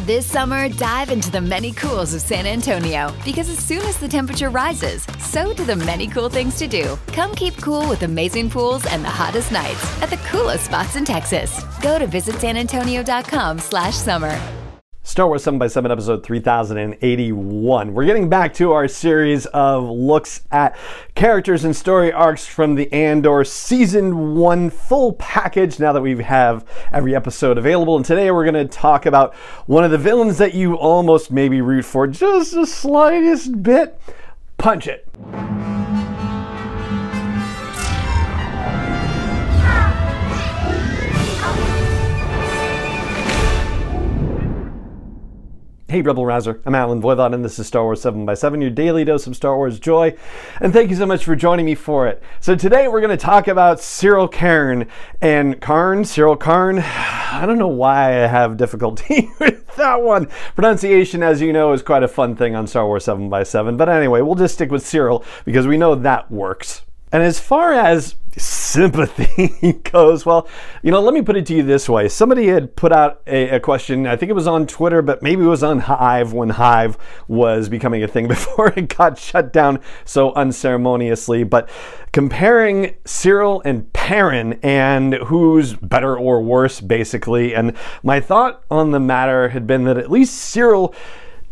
This summer, dive into the many cools of San Antonio because as soon as the temperature rises, so do the many cool things to do. Come keep cool with amazing pools and the hottest nights at the coolest spots in Texas. Go to visitsanantonio.com slash summer. Star Wars 7 by 7 episode 3081. We're getting back to our series of looks at characters and story arcs from the Andor season 1 full package now that we have every episode available. And today we're going to talk about one of the villains that you almost maybe root for just the slightest bit. Punch it. Hey, Rebel Rouser. I'm Allen Voivod, and this is Star Wars 7 by 7 your daily dose of Star Wars joy. And thank you so much for joining me for it. So, today we're going to talk about Syril Karn. And Karn, Syril Karn, I don't know why I have difficulty with that one. Pronunciation, as you know, is quite a fun thing on Star Wars 7 by 7 But anyway, we'll just stick with Syril because we know that works. And as far as sympathy goes, well, you know, let me put it to you this way. Somebody had put out a, a, question, I think it was on Twitter, but maybe it was on Hive when Hive was becoming a thing before it got shut down so unceremoniously. But comparing Syril and Perrin and who's better or worse, basically. And my thought on the matter had been that at least Syril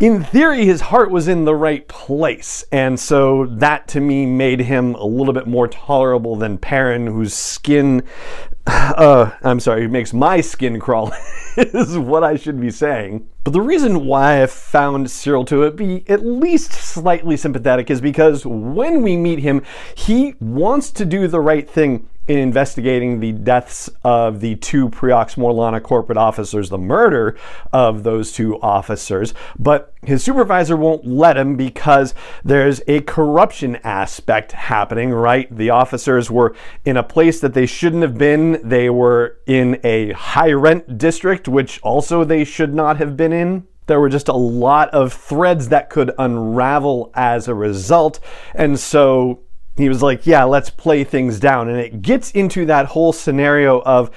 in theory, his heart was in the right place. And so that to me made him a little bit more tolerable than Perrin, whose skin, uh, I'm sorry, makes my skin crawl, is what I should be saying. But the reason why I found Syril to be at least slightly sympathetic is because when we meet him, he wants to do the right thing in investigating the deaths of the two Preox Morlana corporate officers, the murder of those two officers. But his supervisor won't let him because there's a corruption aspect happening, right? The officers were in a place that they shouldn't have been. They were in a high rent district, which also they should not have been in there were just a lot of threads that could unravel as a result. And so he was like, yeah, let's play things down. And it gets into that whole scenario of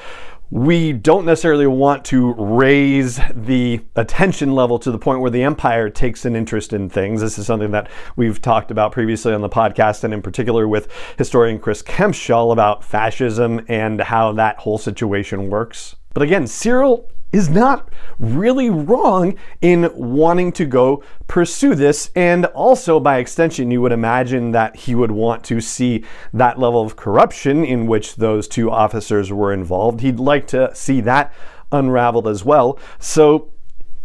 we don't necessarily want to raise the attention level to the point where the empire takes an interest in things. This is something that we've talked about previously on the podcast, and in particular with historian Chris Kempshall about fascism and how that whole situation works. But again, Syril is not really wrong in wanting to go pursue this. And also, by extension, you would imagine that he would want to see that level of corruption in which those two officers were involved. He'd like to see that unraveled as well. So,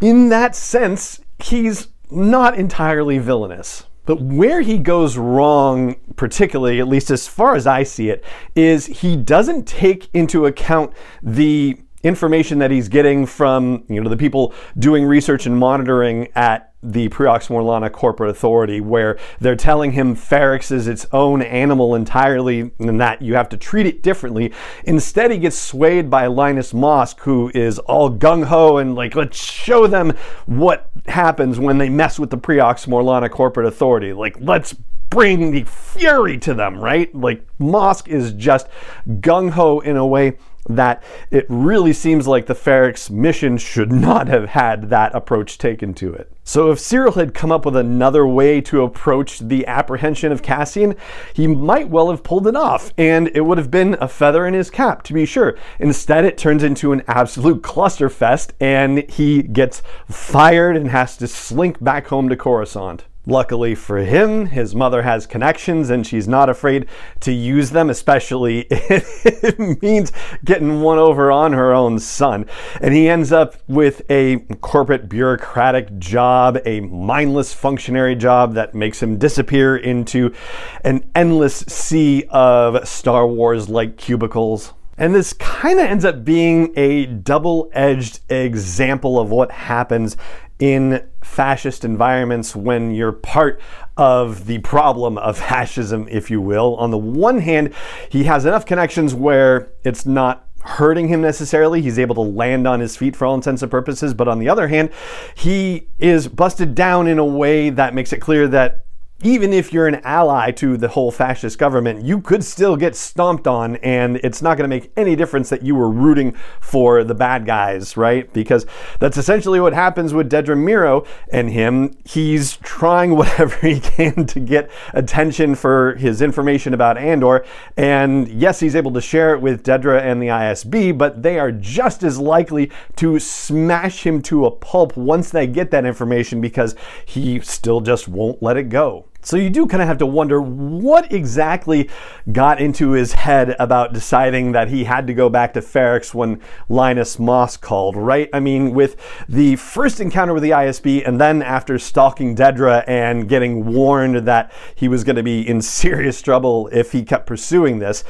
in that sense, he's not entirely villainous. But where he goes wrong, particularly, at least as far as I see it, is he doesn't take into account the information that he's getting from you know the people doing research and monitoring at the Preox Morlana corporate authority, where they're telling him Ferrix is its own animal entirely, and that you have to treat it differently. Instead, he gets swayed by Linus Mosk, who is all gung ho and like, let's show them what happens when they mess with the Preox Morlana corporate authority. Like, let's bring the fury to them, right? Like, Mosk is just gung ho in a way that it really seems like the Ferrix mission should not have had that approach taken to it. So if Syril had come up with another way to approach the apprehension of Cassian, he might well have pulled it off, and it would have been a feather in his cap, to be sure. Instead, it turns into an absolute clusterfest, and he gets fired and has to slink back home to Coruscant. Luckily for him, his mother has connections and she's not afraid to use them, especially if it means getting one over on her own son. And he ends up with a corporate bureaucratic job, a mindless functionary job that makes him disappear into an endless sea of Star Wars like cubicles. And this kind of ends up being a double edged example of what happens in fascist environments when you're part of the problem of fascism, if you will. On the one hand, he has enough connections where it's not hurting him necessarily. He's able to land on his feet for all intents and purposes. But on the other hand, he is busted down in a way that makes it clear that even if you're an ally to the whole fascist government, you could still get stomped on, and it's not going to make any difference that you were rooting for the bad guys, right? Because that's essentially what happens with Dedra Meero and him. He's trying whatever he can to get attention for his information about Andor, and yes, he's able to share it with Dedra and the ISB, but they are just as likely to smash him to a pulp once they get that information because he still just won't let it go. So you do kind of have to wonder what exactly got into his head about deciding that he had to go back to Ferrix when Linus Mosk called, right? I mean, with the first encounter with the ISB and then after stalking Dedra and getting warned that he was going to be in serious trouble if he kept pursuing this.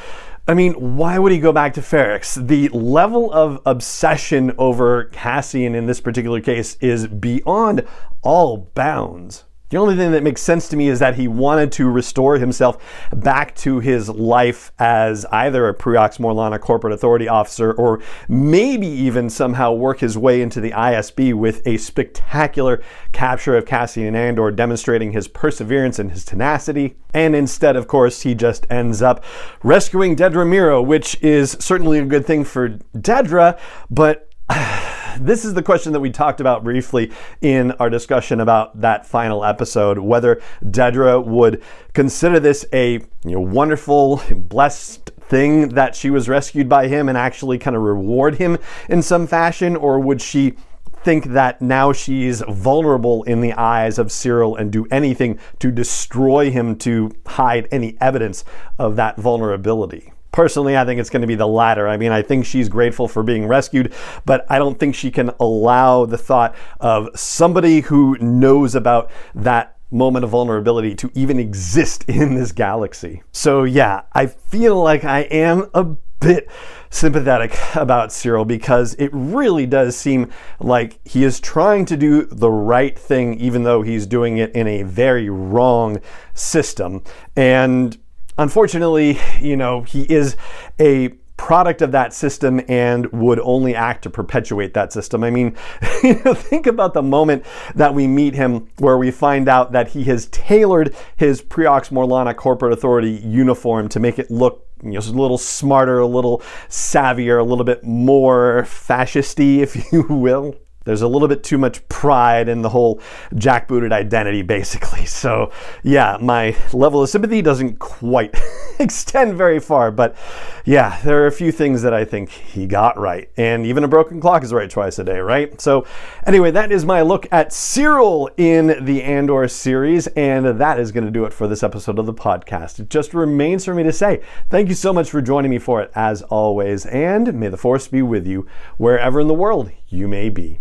I mean, why would he go back to Ferrix? The level of obsession over Cassian in this particular case is beyond all bounds. The only thing that makes sense to me is that he wanted to restore himself back to his life as either a Preox Morlana corporate authority officer or maybe even somehow work his way into the ISB with a spectacular capture of Cassian Andor demonstrating his perseverance and his tenacity. And instead, of course, he just ends up rescuing Dedra Meero, which is certainly a good thing for Dedra, but this is the question that we talked about briefly in our discussion about that final episode whether Dedra would consider this a you know, wonderful, blessed thing that she was rescued by him and actually kind of reward him in some fashion, or would she think that now she's vulnerable in the eyes of Syril and do anything to destroy him to hide any evidence of that vulnerability? Personally, I think it's going to be the latter. I mean, I think she's grateful for being rescued, but I don't think she can allow the thought of somebody who knows about that moment of vulnerability to even exist in this galaxy. So, yeah, I feel like I am a bit sympathetic about Syril because it really does seem like he is trying to do the right thing, even though he's doing it in a very wrong system. And Unfortunately, you know, he is a product of that system and would only act to perpetuate that system. I mean, you know, think about the moment that we meet him where we find out that he has tailored his Preox Morlana corporate authority uniform to make it look you know, a little smarter, a little savvier, a little bit more fascisty, if you will. There's a little bit too much pride in the whole jackbooted identity, basically. So, yeah, my level of sympathy doesn't quite extend very far, but yeah, there are a few things that I think he got right. And even a broken clock is right twice a day, right? So, anyway, that is my look at Syril in the Andor series, and that is going to do it for this episode of the podcast. It just remains for me to say thank you so much for joining me for it, as always, and may the Force be with you wherever in the world you may be.